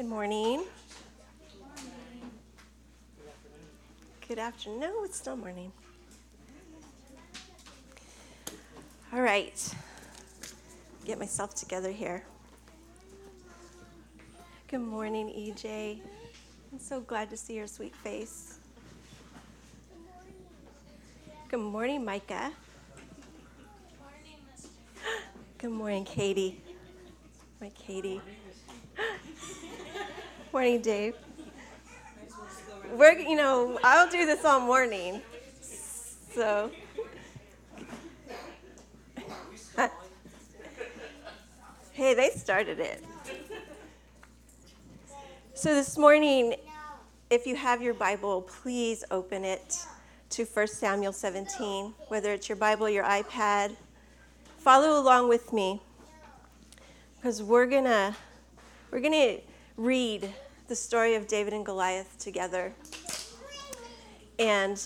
Good morning. Good afternoon. No, it's still morning. All right. Get myself together here. Good morning, EJ. I'm so glad to see your sweet face. Good morning, Micah. Good morning, Katie. My Katie. Morning, Dave. We're, you know, I'll do this all morning. So. hey, they started it. So this morning, if you have your Bible, please open it to 1 Samuel 17, whether it's your Bible, your iPad. Follow along with me because we're going to we're going to read the story of David and Goliath together. And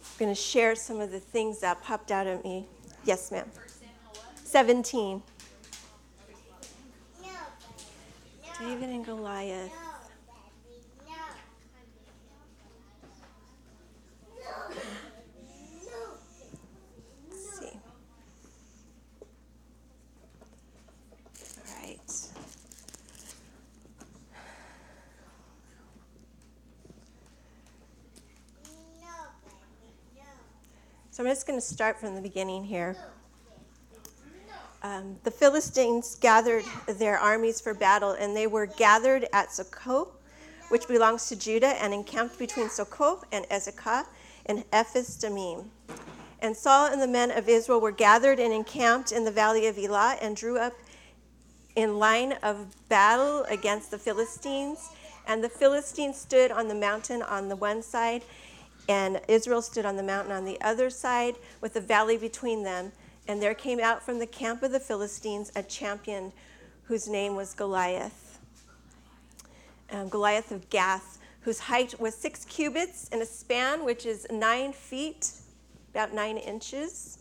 I'm going to share some of the things that popped out at me. Yes, ma'am. 17. David and Goliath. So I'm just going to start from the beginning here. Um, the Philistines gathered their armies for battle, and they were gathered at Socoh, which belongs to Judah, and encamped between Socoh and Azekah and Ephes Dammim. And Saul and the men of Israel were gathered and encamped in the valley of Elah and drew up in line of battle against the Philistines. And the Philistines stood on the mountain on the one side, and Israel stood on the mountain on the other side with the valley between them. And there came out from the camp of the Philistines a champion whose name was Goliath. Um, Goliath of Gath, whose height was six cubits in a span, which is nine feet, about nine inches.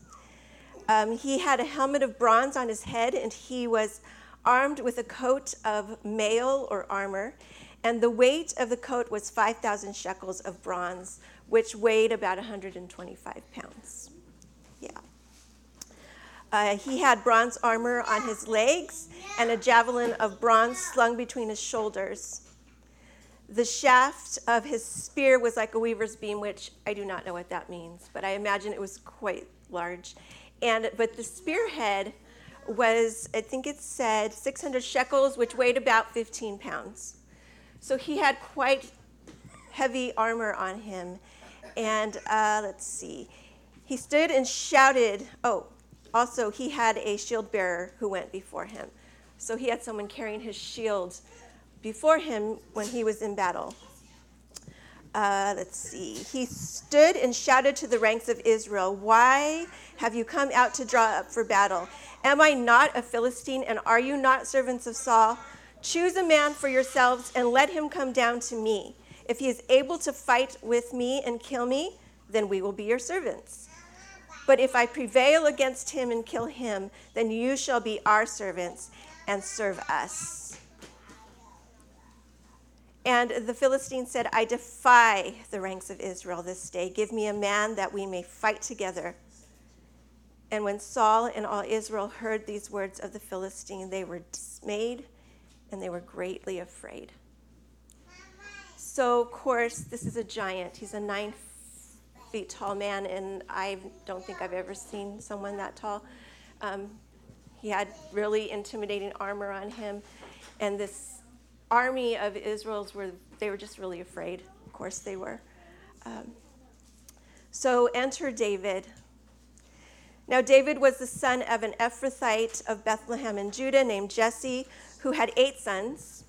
Um, he had a helmet of bronze on his head, and he was armed with a coat of mail or armor. And the weight of the coat was 5,000 shekels of bronze, which weighed about 125 pounds. Yeah. Uh, he had bronze armor on his legs and a javelin of bronze slung between his shoulders. The shaft of his spear was like a weaver's beam, which I do not know what that means, but I imagine it was quite large. And but the spearhead was, I think it said, 600 shekels, which weighed about 15 pounds. So he had quite heavy armor on him. And uh, let's see. He stood and shouted. Oh, also, he had a shield bearer who went before him. So he had someone carrying his shield before him when he was in battle. Uh, let's see. He stood and shouted to the ranks of Israel, Why have you come out to draw up for battle? Am I not a Philistine, and are you not servants of Saul? Choose a man for yourselves and let him come down to me. If he is able to fight with me and kill me, then we will be your servants. But if I prevail against him and kill him, then you shall be our servants and serve us. And the Philistine said, I defy the ranks of Israel this day. Give me a man that we may fight together. And when Saul and all Israel heard these words of the Philistine, they were dismayed and they were greatly afraid. So, of course, this is a giant. He's a nine feet tall man, and I don't think I've ever seen someone that tall. Um, he had really intimidating armor on him, and this army of Israel's were they were just really afraid. Of course, they were. Um, so enter David. Now, David was the son of an Ephrathite of Bethlehem in Judah named Jesse, who had eight sons.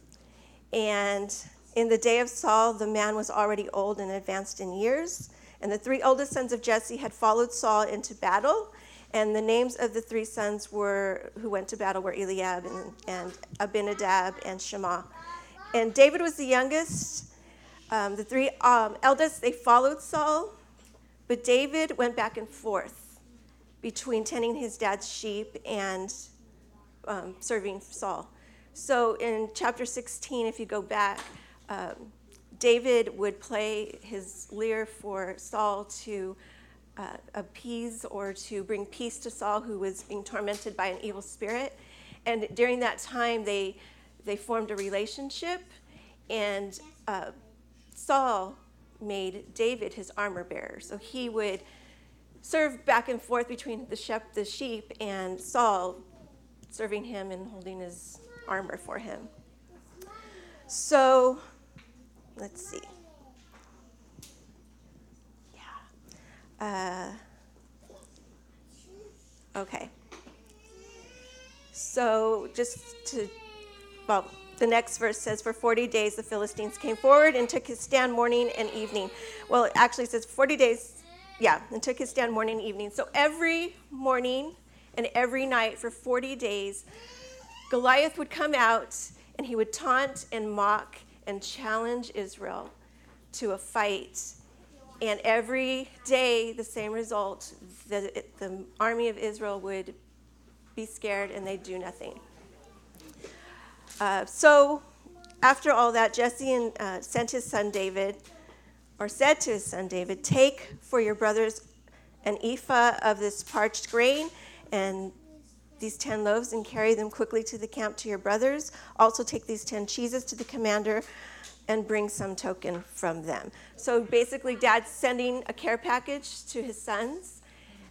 And in the day of Saul, the man was already old and advanced in years, and the three oldest sons of Jesse had followed Saul into battle. And the names of the three sons were who went to battle were Eliab and, and Abinadab and Shema. And David was the youngest. Um, the three um, eldest they followed Saul, but David went back and forth between tending his dad's sheep and um, serving Saul. So in chapter 16, if you go back, um, David would play his lyre for Saul to uh, appease or to bring peace to Saul, who was being tormented by an evil spirit. And during that time, they, they formed a relationship, and uh, Saul made David his armor bearer. So he would serve back and forth between the, shep- the sheep and Saul, serving him and holding his armor for him. So, let's see. Yeah. Uh, okay. So, just to, well, the next verse says, For 40 days the Philistines came forward and took his stand morning and evening. Well, it actually says 40 days, yeah, and took his stand morning and evening. So every morning and every night for 40 days, Goliath would come out and he would taunt and mock and challenge Israel to a fight. And every day, the same result the, the army of Israel would be scared and they'd do nothing. Uh, so, after all that, Jesse and, uh, sent his son David, or said to his son David, Take for your brothers an ephah of this parched grain and these 10 loaves and carry them quickly to the camp to your brothers. Also, take these 10 cheeses to the commander and bring some token from them. So basically, dad's sending a care package to his sons,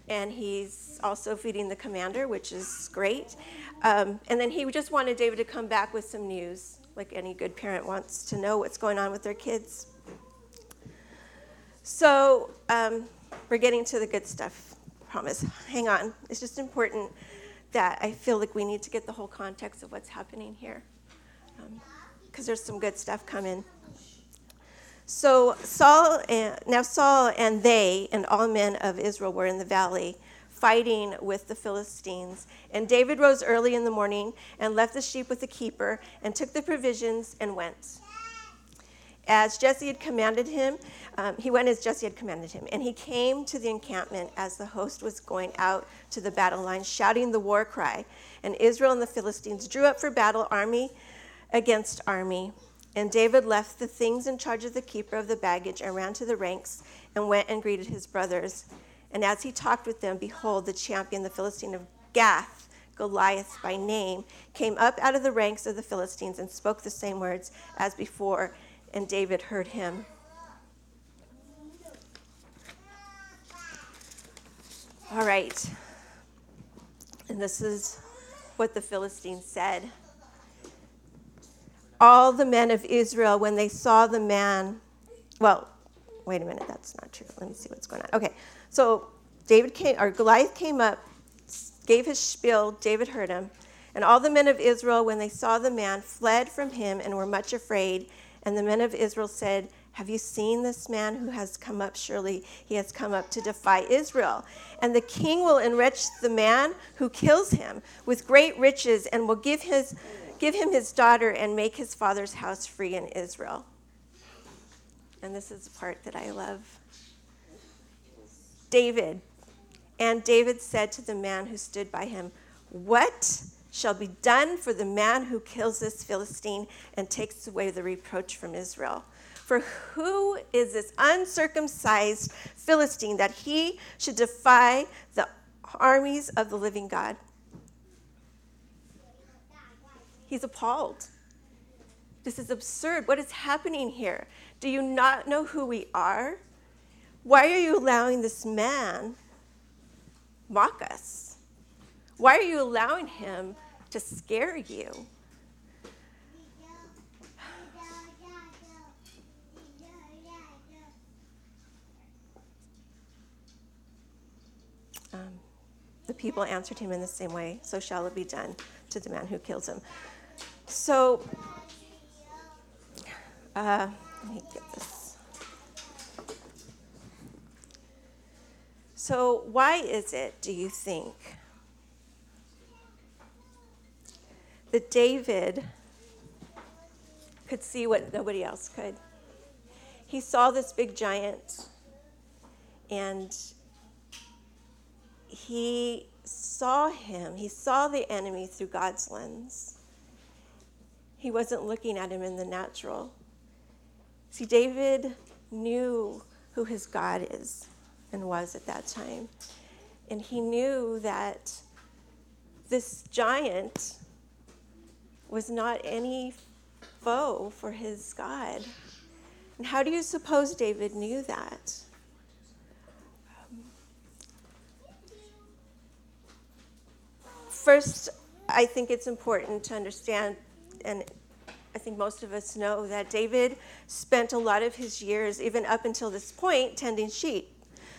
and he's also feeding the commander, which is great. Um, and then he just wanted David to come back with some news, like any good parent wants to know what's going on with their kids. So um, we're getting to the good stuff, promise. Hang on. It's just important that I feel like we need to get the whole context of what's happening here. Because um, there's some good stuff coming. So Saul and, now Saul and they and all men of Israel were in the valley fighting with the Philistines. And David rose early in the morning and left the sheep with the keeper and took the provisions and went. As Jesse had commanded him, um, he went as Jesse had commanded him, and he came to the encampment as the host was going out to the battle line, shouting the war cry. And Israel and the Philistines drew up for battle, army against army. And David left the things in charge of the keeper of the baggage and ran to the ranks and went and greeted his brothers. And as he talked with them, behold, the champion, the Philistine of Gath, Goliath by name, came up out of the ranks of the Philistines and spoke the same words as before, and David heard him. All right. And this is what the Philistines said. All the men of Israel, when they saw the man, well, wait a minute, that's not true. Let me see what's going on. Okay, so David came, or Goliath came up, gave his spiel. David heard him. And all the men of Israel, when they saw the man, fled from him and were much afraid. And the men of Israel said, have you seen this man who has come up? Surely he has come up to defy Israel. And the king will enrich the man who kills him with great riches and will give, his, give him his daughter and make his father's house free in Israel. And this is the part that I love. David. And David said to the man who stood by him, What shall be done for the man who kills this Philistine and takes away the reproach from Israel? For who is this uncircumcised Philistine that he should defy the armies of the living God? He's appalled. This is absurd. What is happening here? Do you not know who we are? Why are you allowing this man mock us? Why are you allowing him to scare you? Um, the people answered him in the same way, so shall it be done to the man who kills him. So, uh, let me get this. So, why is it, do you think, that David could see what nobody else could? He saw this big giant and he saw him, he saw the enemy through God's lens. He wasn't looking at him in the natural. See, David knew who his God is and was at that time. And he knew that this giant was not any foe for his God. And how do you suppose David knew that? First, I think it's important to understand, and I think most of us know, that David spent a lot of his years, even up until this point, tending sheep.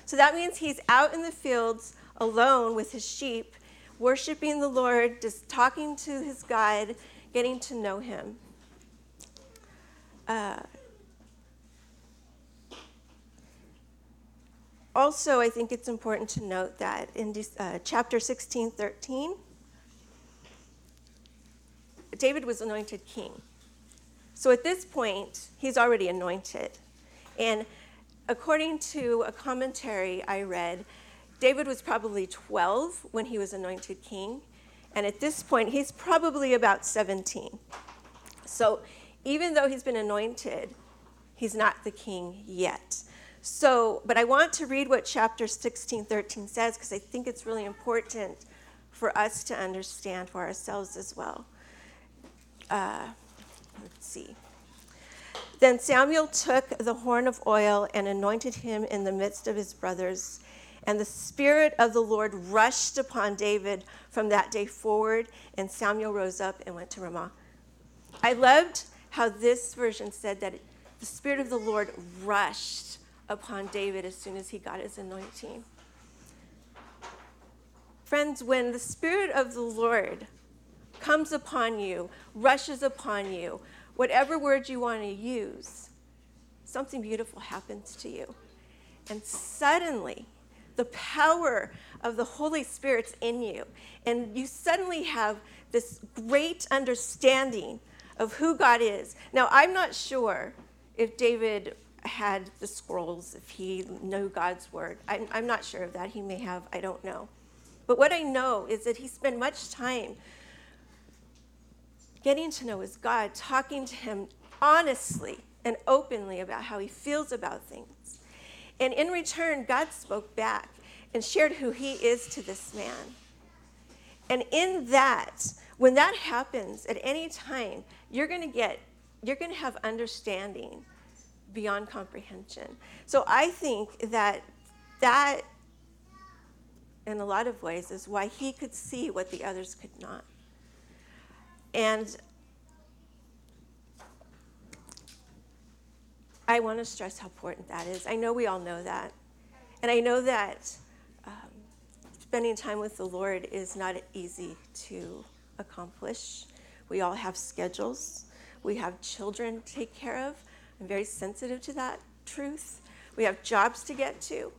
So that means he's out in the fields alone with his sheep, worshiping the Lord, just talking to his God, getting to know him. Uh, also, I think it's important to note that in uh, chapter 16, 13, David was anointed king. So at this point, he's already anointed. And according to a commentary I read, David was probably 12 when he was anointed king. And at this point, he's probably about 17. So even though he's been anointed, he's not the king yet. So, but I want to read what chapter 16, 13 says because I think it's really important for us to understand for ourselves as well. Uh, let's see. Then Samuel took the horn of oil and anointed him in the midst of his brothers. And the Spirit of the Lord rushed upon David from that day forward, and Samuel rose up and went to Ramah. I loved how this version said that the Spirit of the Lord rushed upon David as soon as he got his anointing. Friends, when the Spirit of the Lord comes upon you, rushes upon you, whatever word you want to use, something beautiful happens to you. And suddenly, the power of the Holy Spirit's in you. And you suddenly have this great understanding of who God is. Now, I'm not sure if David had the scrolls, if he knew God's word. I'm, I'm not sure of that. He may have, I don't know. But what I know is that he spent much time getting to know his God, talking to him honestly and openly about how he feels about things. And in return, God spoke back and shared who he is to this man. And in that, when that happens at any time, you're going to get, you're going to have understanding beyond comprehension. So I think that that, in a lot of ways, is why he could see what the others could not. And I want to stress how important that is. I know we all know that. And I know that um, spending time with the Lord is not easy to accomplish. We all have schedules, we have children to take care of. I'm very sensitive to that truth. We have jobs to get to.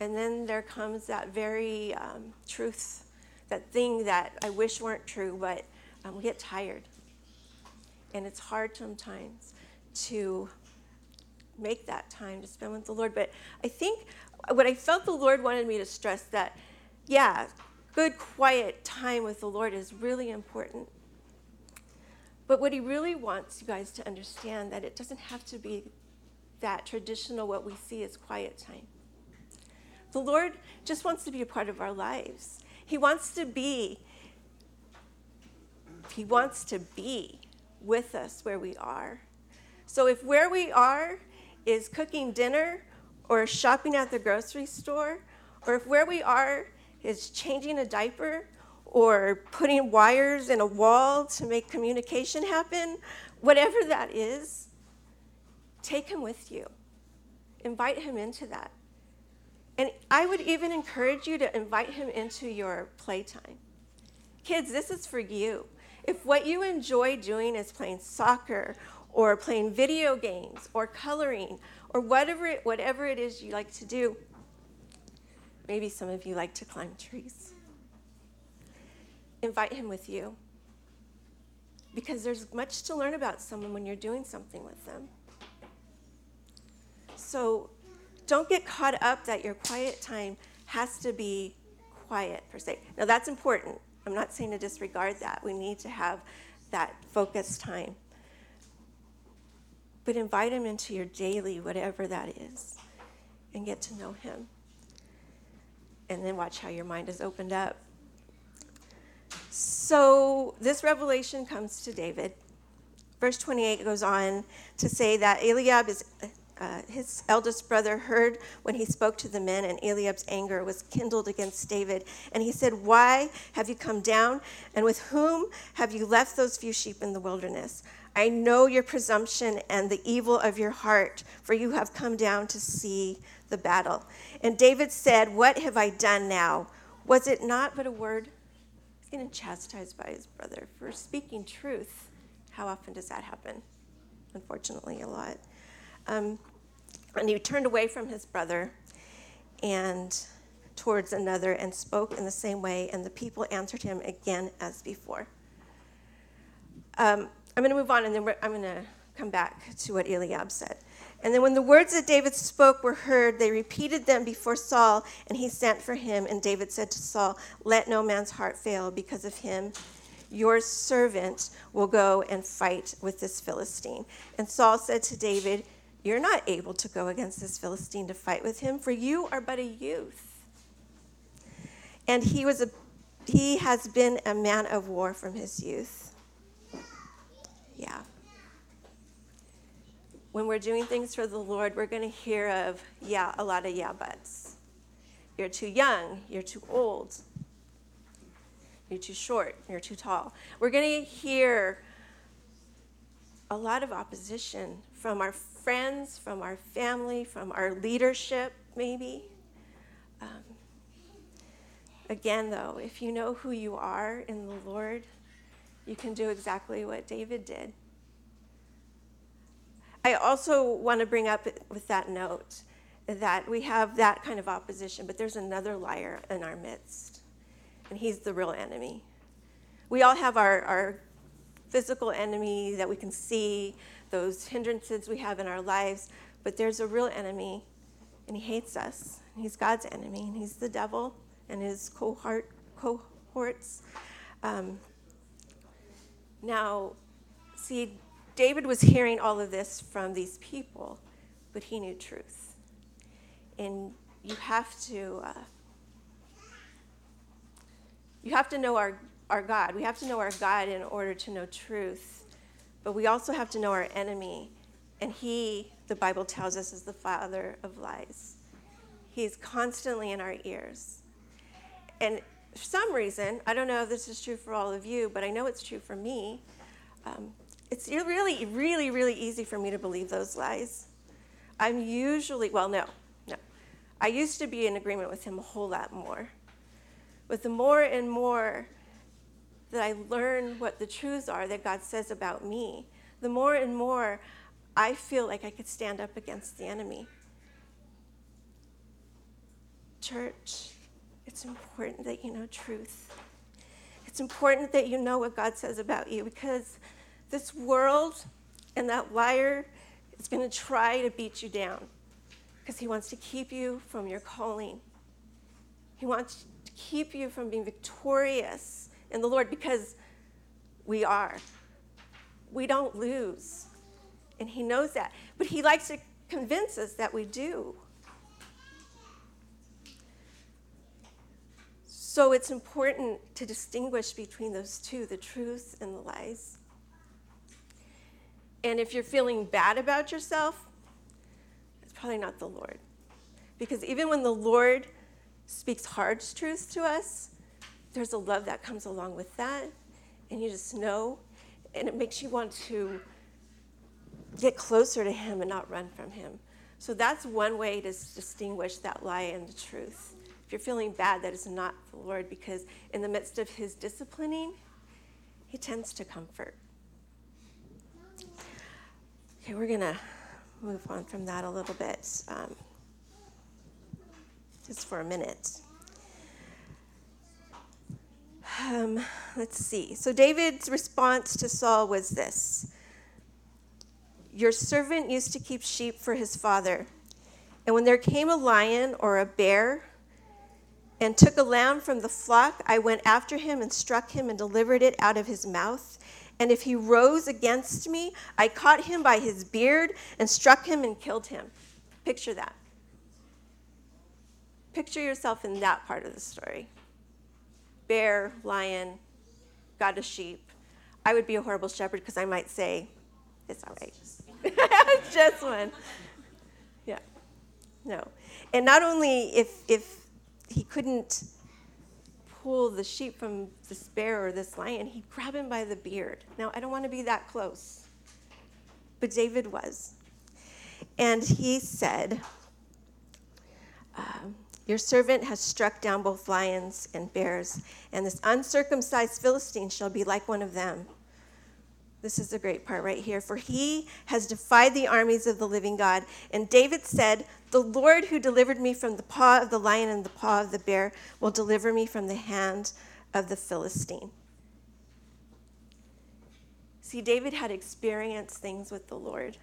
And then there comes that very um, truth, that thing that I wish weren't true, but um, we get tired. And it's hard sometimes to make that time to spend with the Lord. But I think what I felt the Lord wanted me to stress that, yeah, good, quiet time with the Lord is really important. But what he really wants you guys to understand that it doesn't have to be that traditional what we see as quiet time. The Lord just wants to be a part of our lives. He wants to be he wants to be with us where we are. So if where we are is cooking dinner or shopping at the grocery store, or if where we are is changing a diaper or putting wires in a wall to make communication happen, whatever that is, take him with you. Invite him into that. And I would even encourage you to invite him into your playtime. Kids, this is for you. If what you enjoy doing is playing soccer or playing video games or coloring or whatever it, whatever it is you like to do. Maybe some of you like to climb trees. Invite him with you because there's much to learn about someone when you're doing something with them. So don't get caught up that your quiet time has to be quiet per se. Now that's important. I'm not saying to disregard that. We need to have that focused time. But invite him into your daily, whatever that is, and get to know him. And then watch how your mind is opened up. So this revelation comes to David. Verse 28 goes on to say that Eliab is uh, his eldest brother heard when he spoke to the men, and Eliab's anger was kindled against David. And he said, Why have you come down? And with whom have you left those few sheep in the wilderness? I know your presumption and the evil of your heart, for you have come down to see the battle. And David said, What have I done now? Was it not but a word? He's getting chastised by his brother for speaking truth. How often does that happen? Unfortunately, a lot. Um, and he turned away from his brother and towards another and spoke in the same way, and the people answered him again as before. Um, I'm going to move on, and then I'm going to come back to what Eliab said. And then when the words that David spoke were heard, they repeated them before Saul, and he sent for him. And David said to Saul, Let no man's heart fail because of him. Your servant will go and fight with this Philistine. And Saul said to David, you're not able to go against this Philistine to fight with him, for you are but a youth. And he was a he has been a man of war from his youth. Yeah. When we're doing things for the Lord, we're going to hear of, yeah, a lot of yeah buts. You're too young, you're too old, you're too short, you're too tall. We're going to hear a lot of opposition from our friends, from our family, from our leadership, maybe. Um, again, though, if you know who you are in the Lord, you can do exactly what David did. I also want to bring up with that note that we have that kind of opposition, but there's another liar in our midst, and he's the real enemy. We all have our, our physical enemy that we can see, those hindrances we have in our lives, but there's a real enemy, and he hates us. He's God's enemy, and he's the devil and his cohort, cohorts. Um, now, see, David was hearing all of this from these people, but he knew truth. And you have to. Uh, you have to know our, our God. We have to know our God in order to know truth. But we also have to know our enemy. And he, the Bible tells us, is the father of lies. He's constantly in our ears. And for some reason, I don't know if this is true for all of you, but I know it's true for me. Um, it's really, really, really easy for me to believe those lies. I'm usually, well, no, no. I used to be in agreement with him a whole lot more. But the more and more that I learn what the truths are that God says about me, the more and more I feel like I could stand up against the enemy. Church, it's important that you know truth. It's important that you know what God says about you because this world and that liar is going to try to beat you down because he wants to keep you from your calling. He wants to keep you from being victorious in the Lord because we are. We don't lose. And He knows that. But He likes to convince us that we do. So it's important to distinguish between those two the truth and the lies. And if you're feeling bad about yourself, it's probably not the Lord. Because even when the Lord speaks hard truths to us, there's a love that comes along with that, and you just know, and it makes you want to get closer to Him and not run from Him. So that's one way to distinguish that lie and the truth. You're feeling bad, that is not the Lord, because in the midst of His disciplining, He tends to comfort. Okay, we're going to move on from that a little bit, um, just for a minute. Um, let's see. So David's response to Saul was this Your servant used to keep sheep for his father. And when there came a lion or a bear and took a lamb from the flock, I went after him and struck him and delivered it out of his mouth. And if he rose against me, I caught him by his beard and struck him and killed him. Picture that. Picture yourself in that part of the story bear, lion, got a sheep. I would be a horrible shepherd because I might say, it's all right. Just one. Yeah. No. And not only if, if he couldn't pull the sheep from this bear or this lion, he'd grab him by the beard. Now, I don't want to be that close, but David was. And he said, um, Your servant has struck down both lions and bears, and this uncircumcised Philistine shall be like one of them. This is the great part right here. For he has defied the armies of the living God. And David said, The Lord who delivered me from the paw of the lion and the paw of the bear will deliver me from the hand of the Philistine. See, David had experienced things with the Lord.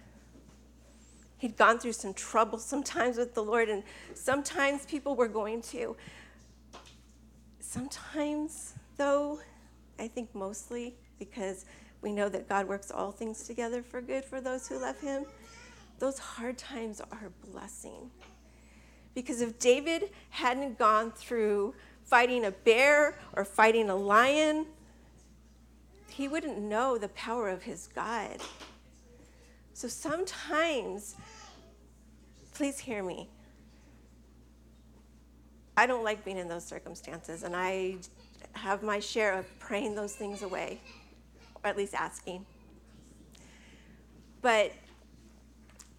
He'd gone through some trouble sometimes with the Lord, and sometimes people were going to. Sometimes, though, I think mostly because we know that God works all things together for good for those who love him. Those hard times are a blessing. Because if David hadn't gone through fighting a bear or fighting a lion, he wouldn't know the power of his God. So sometimes, please hear me. I don't like being in those circumstances, and I have my share of praying those things away or at least asking. But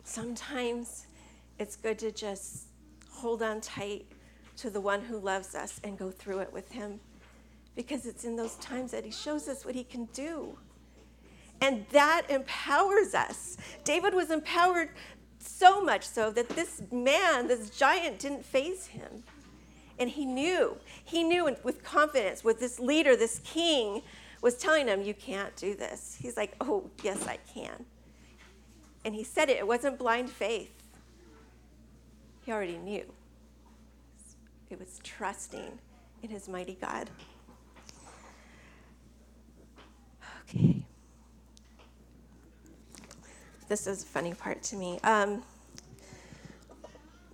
sometimes it's good to just hold on tight to the one who loves us and go through it with him because it's in those times that he shows us what he can do. And that empowers us. David was empowered so much so that this man, this giant, didn't faze him. And he knew, he knew with confidence, with this leader, this king, was telling him, You can't do this. He's like, Oh, yes, I can. And he said it, it wasn't blind faith. He already knew. It was trusting in his mighty God. Okay. This is a funny part to me. Um,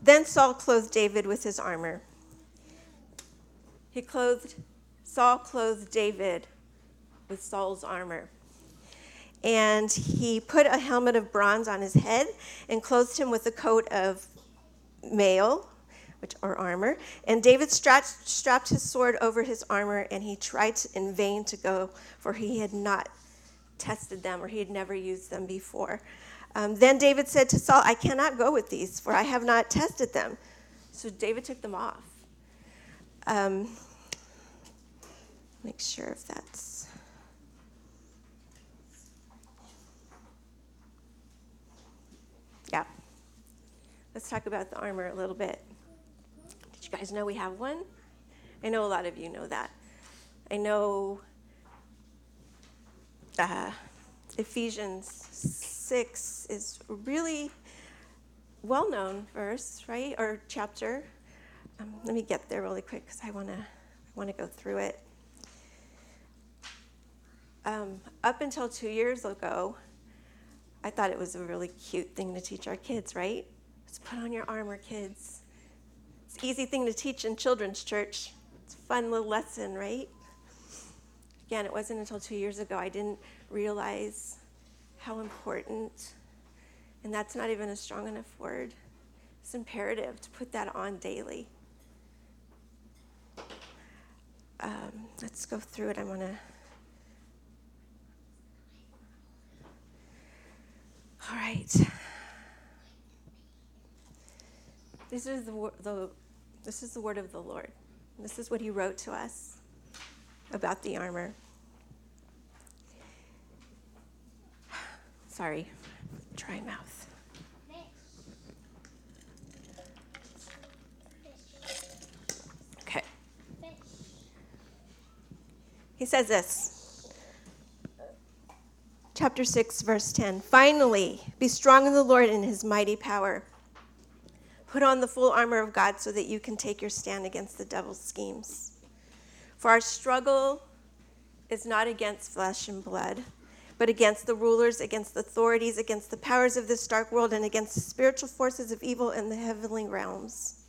then Saul clothed David with his armor. He clothed, Saul clothed David with Saul's armor. And he put a helmet of bronze on his head and clothed him with a coat of mail, which or armor. And David strapped, strapped his sword over his armor, and he tried in vain to go, for he had not tested them, or he had never used them before. Um, then David said to Saul, I cannot go with these, for I have not tested them. So David took them off. Um, make sure if that's Yeah. Talk about the armor a little bit. Did you guys know we have one? I know a lot of you know that. I know uh, Ephesians 6 is really well known verse, right? Or chapter. Um, let me get there really quick because I want to I want to go through it. Um, up until two years ago, I thought it was a really cute thing to teach our kids, right? Just put on your armor, kids. It's an easy thing to teach in children's church. It's a fun little lesson, right? Again, it wasn't until two years ago I didn't realize how important, and that's not even a strong enough word. It's imperative to put that on daily. Um, let's go through it. I want to. All right. This is the, the, this is the word of the Lord. This is what he wrote to us about the armor. Sorry, dry mouth. Okay. He says this chapter 6, verse 10. Finally, be strong in the Lord and his mighty power. Put on the full armor of God so that you can take your stand against the devil's schemes. For our struggle is not against flesh and blood, but against the rulers, against the authorities, against the powers of this dark world, and against the spiritual forces of evil in the heavenly realms.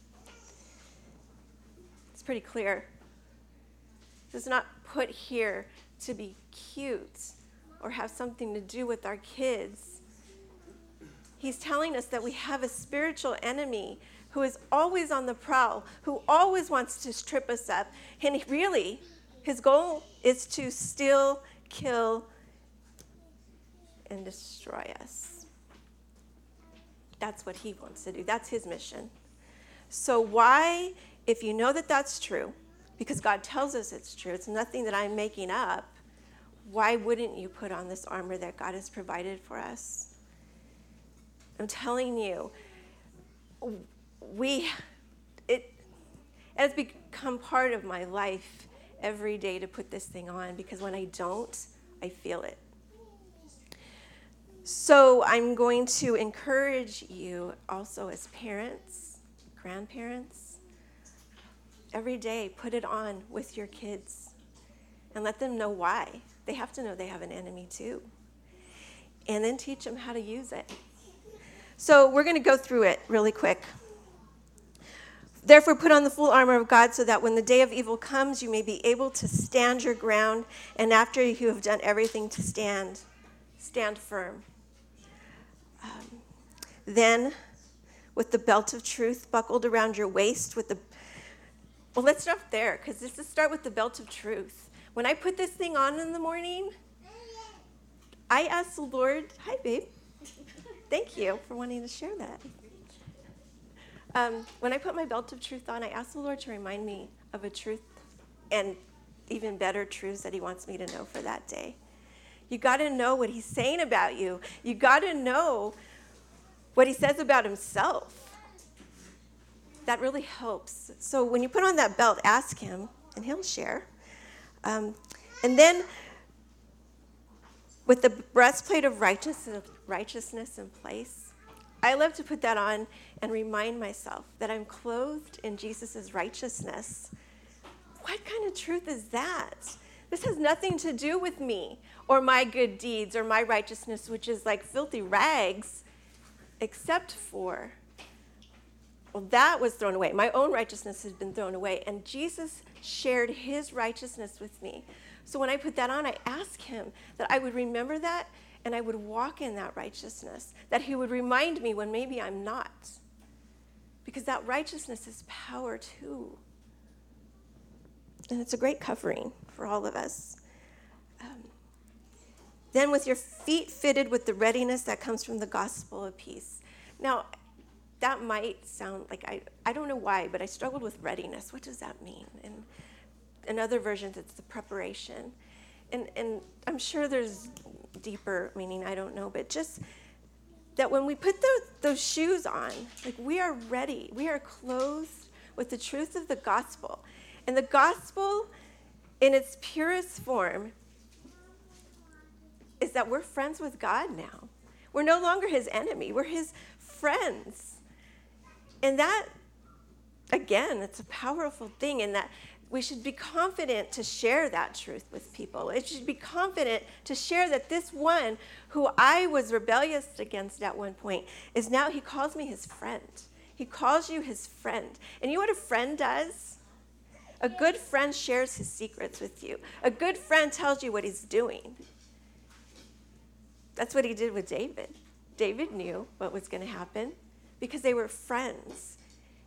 It's pretty clear. This is not put here to be cute or have something to do with our kids. He's telling us that we have a spiritual enemy who is always on the prowl, who always wants to trip us up. And really, his goal is to steal, kill, and destroy us. That's what he wants to do. That's his mission. So, why, if you know that that's true, because God tells us it's true, it's nothing that I'm making up, why wouldn't you put on this armor that God has provided for us? I'm telling you, we, it, has become part of my life every day to put this thing on because when I don't, I feel it. So I'm going to encourage you also as parents, grandparents, every day put it on with your kids and let them know why. They have to know they have an enemy too. And then teach them how to use it. So we're going to go through it really quick. Therefore, put on the full armor of God so that when the day of evil comes, you may be able to stand your ground, and after you have done everything to stand, stand firm. Um, then, with the belt of truth buckled around your waist, with the well, let's stop there because this is start with the belt of truth. When I put this thing on in the morning, I ask the Lord, "Hi, babe. Thank you for wanting to share that." Um, when I put my belt of truth on, I ask the Lord to remind me of a truth and even better truths that He wants me to know for that day. You got to know what He's saying about you. You got to know what He says about Himself. That really helps. So when you put on that belt, ask Him, and He'll share. Um, and then with the breastplate of righteousness, righteousness in place, I love to put that on and remind myself that I'm clothed in Jesus' righteousness. What kind of truth is that? This has nothing to do with me or my good deeds or my righteousness, which is like filthy rags, except for, well, that was thrown away. My own righteousness has been thrown away, and Jesus shared his righteousness with me. So when I put that on, I ask him that I would remember that and I would walk in that righteousness, that He would remind me when maybe I'm not. Because that righteousness is power too. And it's a great covering for all of us. Um, then, with your feet fitted with the readiness that comes from the gospel of peace. Now, that might sound like I, I don't know why, but I struggled with readiness. What does that mean? And in other versions, it's the preparation. And, and I'm sure there's deeper meaning, I don't know, but just that when we put those, those shoes on, like we are ready, we are clothed with the truth of the gospel. And the gospel, in its purest form, is that we're friends with God now. We're no longer his enemy, we're his friends. And that, again, it's a powerful thing in that we should be confident to share that truth with people. It should be confident to share that this one who I was rebellious against at one point is now, he calls me his friend. He calls you his friend. And you know what a friend does? A good friend shares his secrets with you, a good friend tells you what he's doing. That's what he did with David. David knew what was going to happen because they were friends.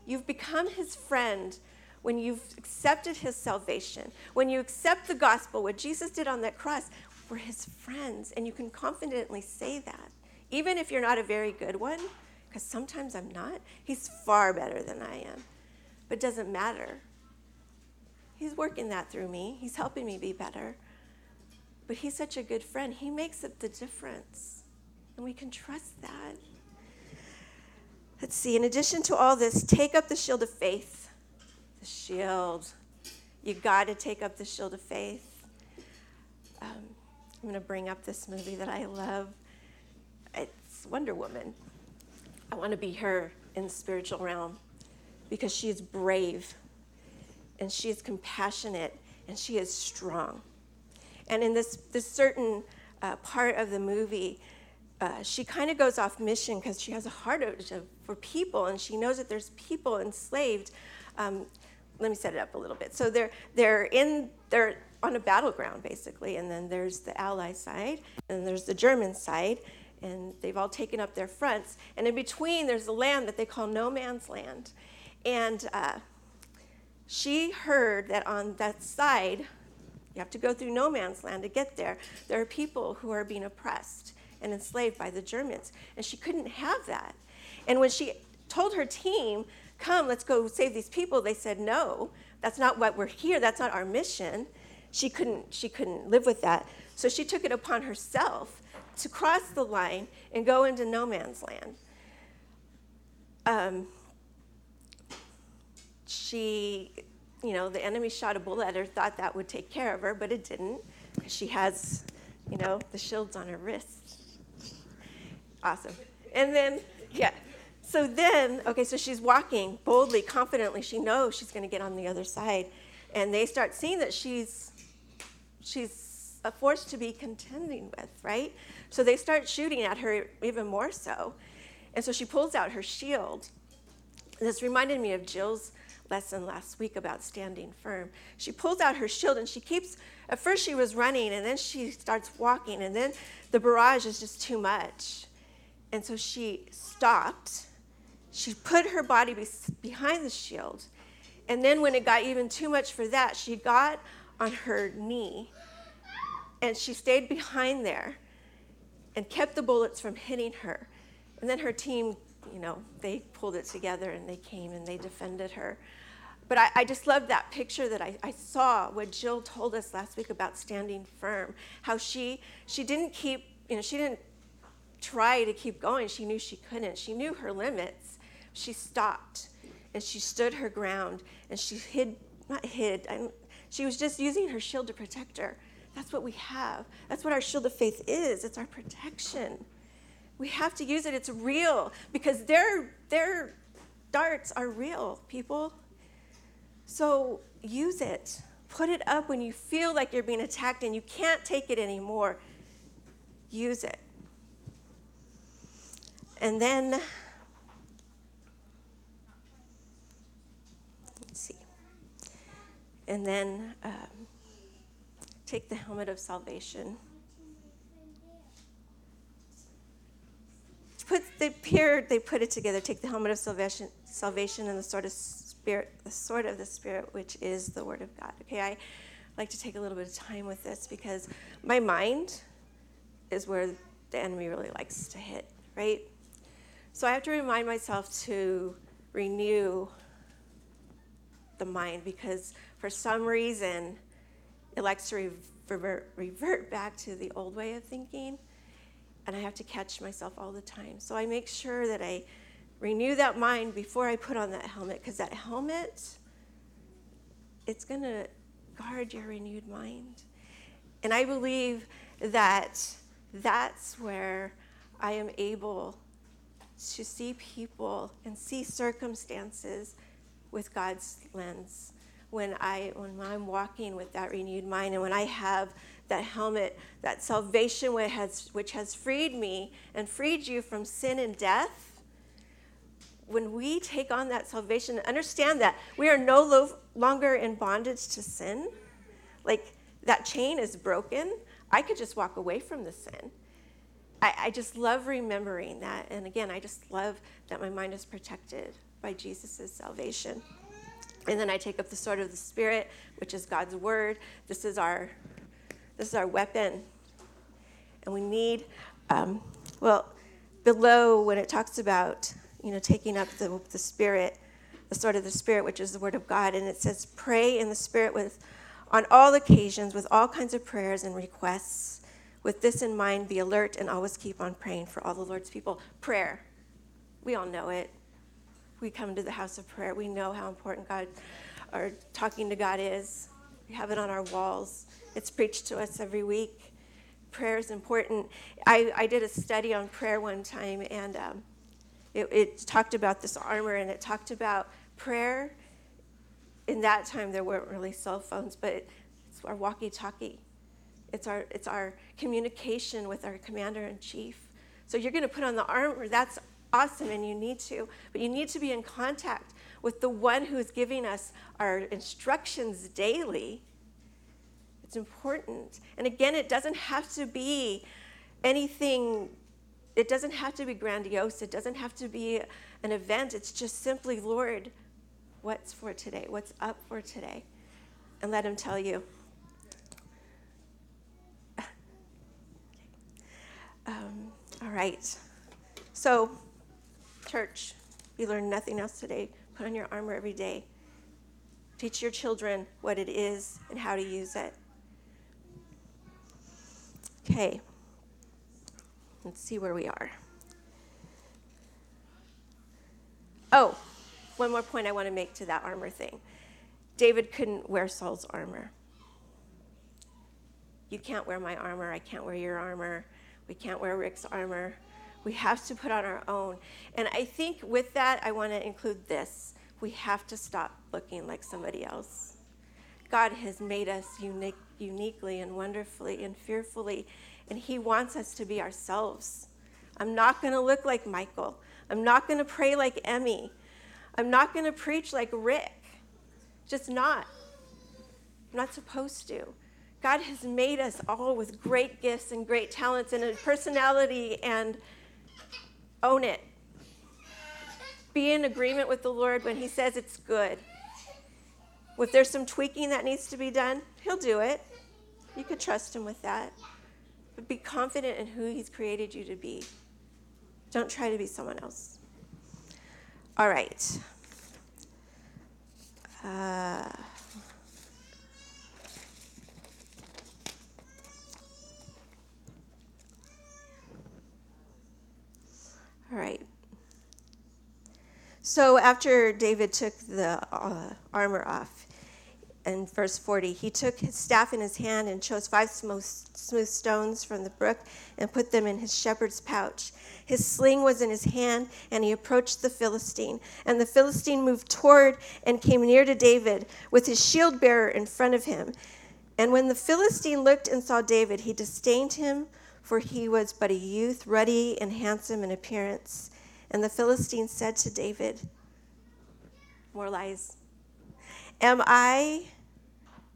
You've become his friend when you've accepted his salvation, when you accept the gospel, what Jesus did on that cross, we're his friends. And you can confidently say that. Even if you're not a very good one, because sometimes I'm not, he's far better than I am. But it doesn't matter. He's working that through me, he's helping me be better. But he's such a good friend. He makes up the difference. And we can trust that. Let's see, in addition to all this, take up the shield of faith the shield. You got to take up the shield of faith. Um, I'm going to bring up this movie that I love. It's Wonder Woman. I want to be her in the spiritual realm because she is brave and she is compassionate and she is strong. And in this, this certain uh, part of the movie, uh, she kind of goes off mission because she has a heart for people and she knows that there's people enslaved. Um, let me set it up a little bit. So they're they're in they're on a battleground basically, and then there's the Allied side, and there's the German side, and they've all taken up their fronts. And in between, there's a land that they call No Man's Land, and uh, she heard that on that side, you have to go through No Man's Land to get there. There are people who are being oppressed and enslaved by the Germans, and she couldn't have that. And when she told her team, "Come, let's go save these people," they said, "No, that's not what we're here. That's not our mission." She couldn't. She couldn't live with that. So she took it upon herself to cross the line and go into no man's land. Um, she, you know, the enemy shot a bullet at her, thought that would take care of her, but it didn't. She has, you know, the shields on her wrist. Awesome. And then, yeah. So then, okay, so she's walking boldly, confidently. She knows she's going to get on the other side. And they start seeing that she's she's a force to be contending with, right? So they start shooting at her even more so. And so she pulls out her shield. This reminded me of Jill's lesson last week about standing firm. She pulls out her shield and she keeps, at first she was running and then she starts walking and then the barrage is just too much. And so she stopped. She put her body behind the shield. And then when it got even too much for that, she got on her knee and she stayed behind there and kept the bullets from hitting her. And then her team, you know, they pulled it together and they came and they defended her. But I, I just love that picture that I, I, saw what Jill told us last week about standing firm. How she she didn't keep, you know, she didn't try to keep going. She knew she couldn't. She knew her limits. She stopped and she stood her ground and she hid, not hid, she was just using her shield to protect her. That's what we have. That's what our shield of faith is. It's our protection. We have to use it. It's real because their their darts are real, people. So use it. Put it up when you feel like you're being attacked and you can't take it anymore. Use it. And then let's see. And then um, take the helmet of salvation. Put they paired, they put it together. Take the helmet of salvation, salvation, and the sword of spirit, the sword of the spirit, which is the word of God. Okay, I like to take a little bit of time with this because my mind is where the enemy really likes to hit, right? So I have to remind myself to renew the mind because for some reason it likes to revert, revert back to the old way of thinking. And I have to catch myself all the time. So I make sure that I renew that mind before I put on that helmet, because that helmet, it's going to guard your renewed mind. And I believe that that's where I am able to see people and see circumstances with God's lens when I when I'm walking with that renewed mind and when I have that helmet, that salvation which has, which has freed me and freed you from sin and death, when we take on that salvation, understand that we are no lo- longer in bondage to sin. Like that chain is broken. I could just walk away from the sin. I, I just love remembering that. And again, I just love that my mind is protected by Jesus' salvation. And then I take up the sword of the Spirit, which is God's word. This is our, this is our weapon. And we need, um, well, below when it talks about, you know, taking up the, the Spirit, the sword of the Spirit, which is the word of God, and it says, pray in the Spirit with, on all occasions with all kinds of prayers and requests. With this in mind, be alert and always keep on praying for all the Lord's people. Prayer. We all know it we come to the house of prayer, we know how important God, or talking to God is. We have it on our walls. It's preached to us every week. Prayer is important. I, I did a study on prayer one time, and um, it, it talked about this armor, and it talked about prayer. In that time, there weren't really cell phones, but it's our walkie-talkie. It's our, it's our communication with our commander in chief. So you're going to put on the armor. That's awesome, and you need to. But you need to be in contact with the one who's giving us our instructions daily. It's important. And again, it doesn't have to be anything, it doesn't have to be grandiose, it doesn't have to be an event. It's just simply, Lord, what's for today? What's up for today? And let Him tell you. Um, all right. So, church, you learned nothing else today. Put on your armor every day. Teach your children what it is and how to use it. Okay. Let's see where we are. Oh, one more point I want to make to that armor thing. David couldn't wear Saul's armor. You can't wear my armor. I can't wear your armor. We can't wear Rick's armor. We have to put on our own. And I think with that, I want to include this we have to stop looking like somebody else. God has made us unique, uniquely and wonderfully and fearfully, and He wants us to be ourselves. I'm not going to look like Michael. I'm not going to pray like Emmy. I'm not going to preach like Rick. Just not. I'm not supposed to. God has made us all with great gifts and great talents and a personality and own it. Be in agreement with the Lord when He says it's good. If there's some tweaking that needs to be done, He'll do it. You could trust Him with that. But be confident in who He's created you to be. Don't try to be someone else. All right. Uh, all right. So after David took the uh, armor off, in verse 40, he took his staff in his hand and chose five smooth, smooth stones from the brook and put them in his shepherd's pouch. His sling was in his hand, and he approached the Philistine. And the Philistine moved toward and came near to David with his shield bearer in front of him. And when the Philistine looked and saw David, he disdained him, for he was but a youth, ruddy and handsome in appearance. And the Philistine said to David, More lies. Am I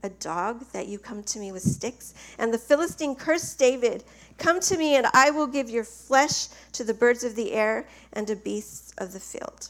a dog that you come to me with sticks? And the Philistine cursed David, Come to me, and I will give your flesh to the birds of the air and to beasts of the field.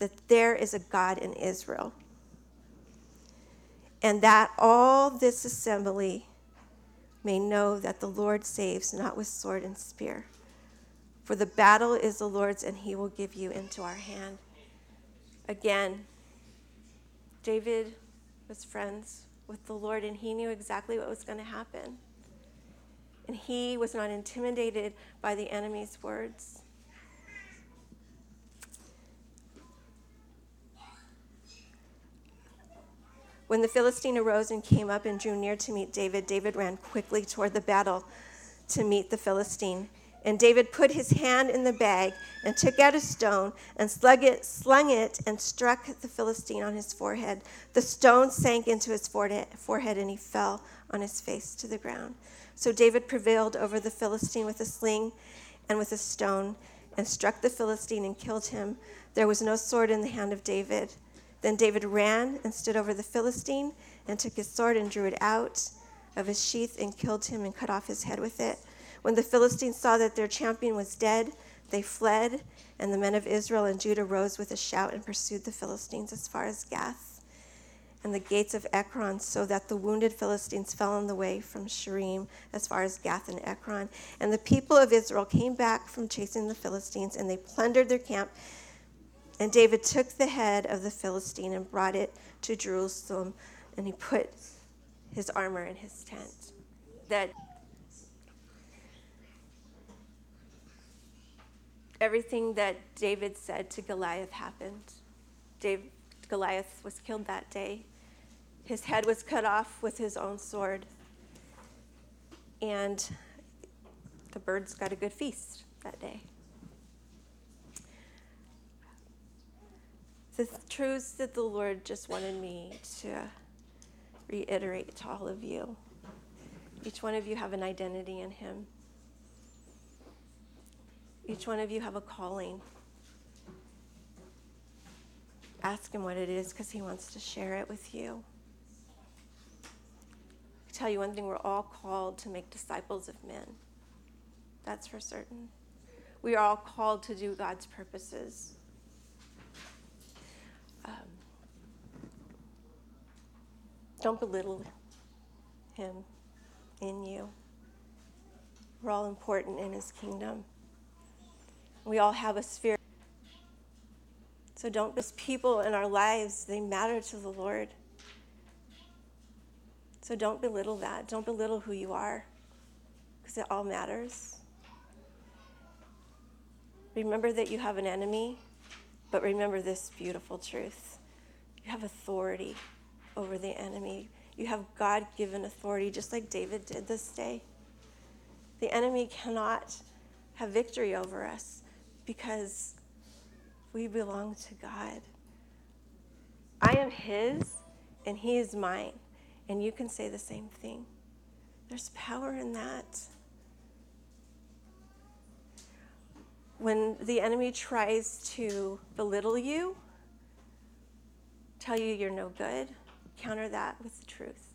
that there is a God in Israel. And that all this assembly may know that the Lord saves not with sword and spear. For the battle is the Lord's, and he will give you into our hand. Again, David was friends with the Lord, and he knew exactly what was going to happen. And he was not intimidated by the enemy's words. When the Philistine arose and came up and drew near to meet David, David ran quickly toward the battle to meet the Philistine. And David put his hand in the bag and took out a stone and slung it, slung it and struck the Philistine on his forehead. The stone sank into his forehead and he fell on his face to the ground. So David prevailed over the Philistine with a sling and with a stone and struck the Philistine and killed him. There was no sword in the hand of David. Then David ran and stood over the Philistine and took his sword and drew it out of his sheath and killed him and cut off his head with it. When the Philistines saw that their champion was dead, they fled, and the men of Israel and Judah rose with a shout and pursued the Philistines as far as Gath and the gates of Ekron, so that the wounded Philistines fell on the way from Shaaraim as far as Gath and Ekron. And the people of Israel came back from chasing the Philistines, and they plundered their camp and David took the head of the Philistine and brought it to Jerusalem, and he put his armor in his tent. That everything that David said to Goliath happened. Dave, Goliath was killed that day. His head was cut off with his own sword. And the birds got a good feast that day. The truths that the Lord just wanted me to reiterate to all of you. Each one of you have an identity in Him. Each one of you have a calling. Ask Him what it is because He wants to share it with you. I tell you one thing we're all called to make disciples of men. That's for certain. We are all called to do God's purposes. Don't belittle Him in you. We're all important in His kingdom. We all have a sphere. So don't, those people in our lives, they matter to the Lord. So don't belittle that. Don't belittle who you are, because it all matters. Remember that you have an enemy, but remember this beautiful truth you have authority over the enemy. You have God given authority, just like David did this day. The enemy cannot have victory over us because we belong to God. I am His and He is mine. And you can say the same thing. There's power in that. When the enemy tries to belittle you, tell you you're no good, counter that with the truth.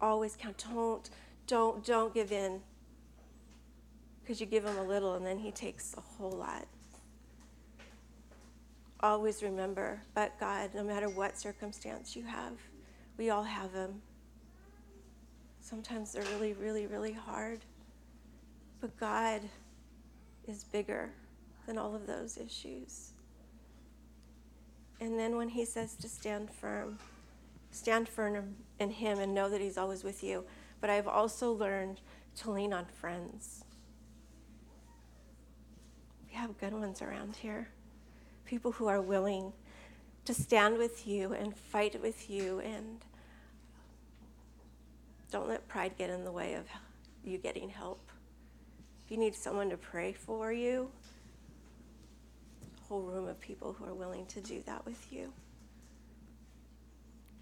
Always count. Don't, don't, don't give in because you give him a little and then he takes a whole lot. Always remember, but God, no matter what circumstance you have, we all have them. Sometimes they're really, really, really hard. But God is bigger than all of those issues. And then when he says to stand firm, stand firm in him and know that he's always with you. But I've also learned to lean on friends. We have good ones around here. People who are willing to stand with you and fight with you and don't let pride get in the way of you getting help. If you need someone to pray for you, a whole room of people who are willing to do that with you.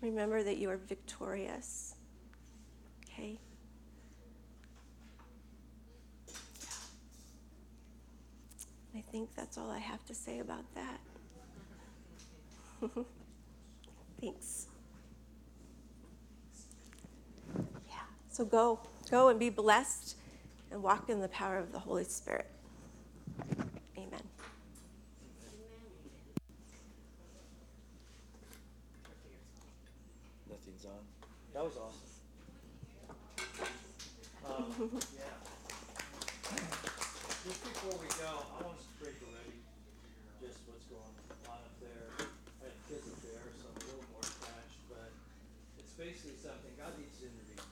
Remember that you are victorious. Okay? I think that's all I have to say about that. Thanks. Yeah, so go. Go and be blessed and walk in the power of the Holy Spirit. That was awesome. Um, yeah. Just before we go, I want to break already just what's going on up there. I had kids up there, so I'm a little more attached, but it's basically something God needs to intervene.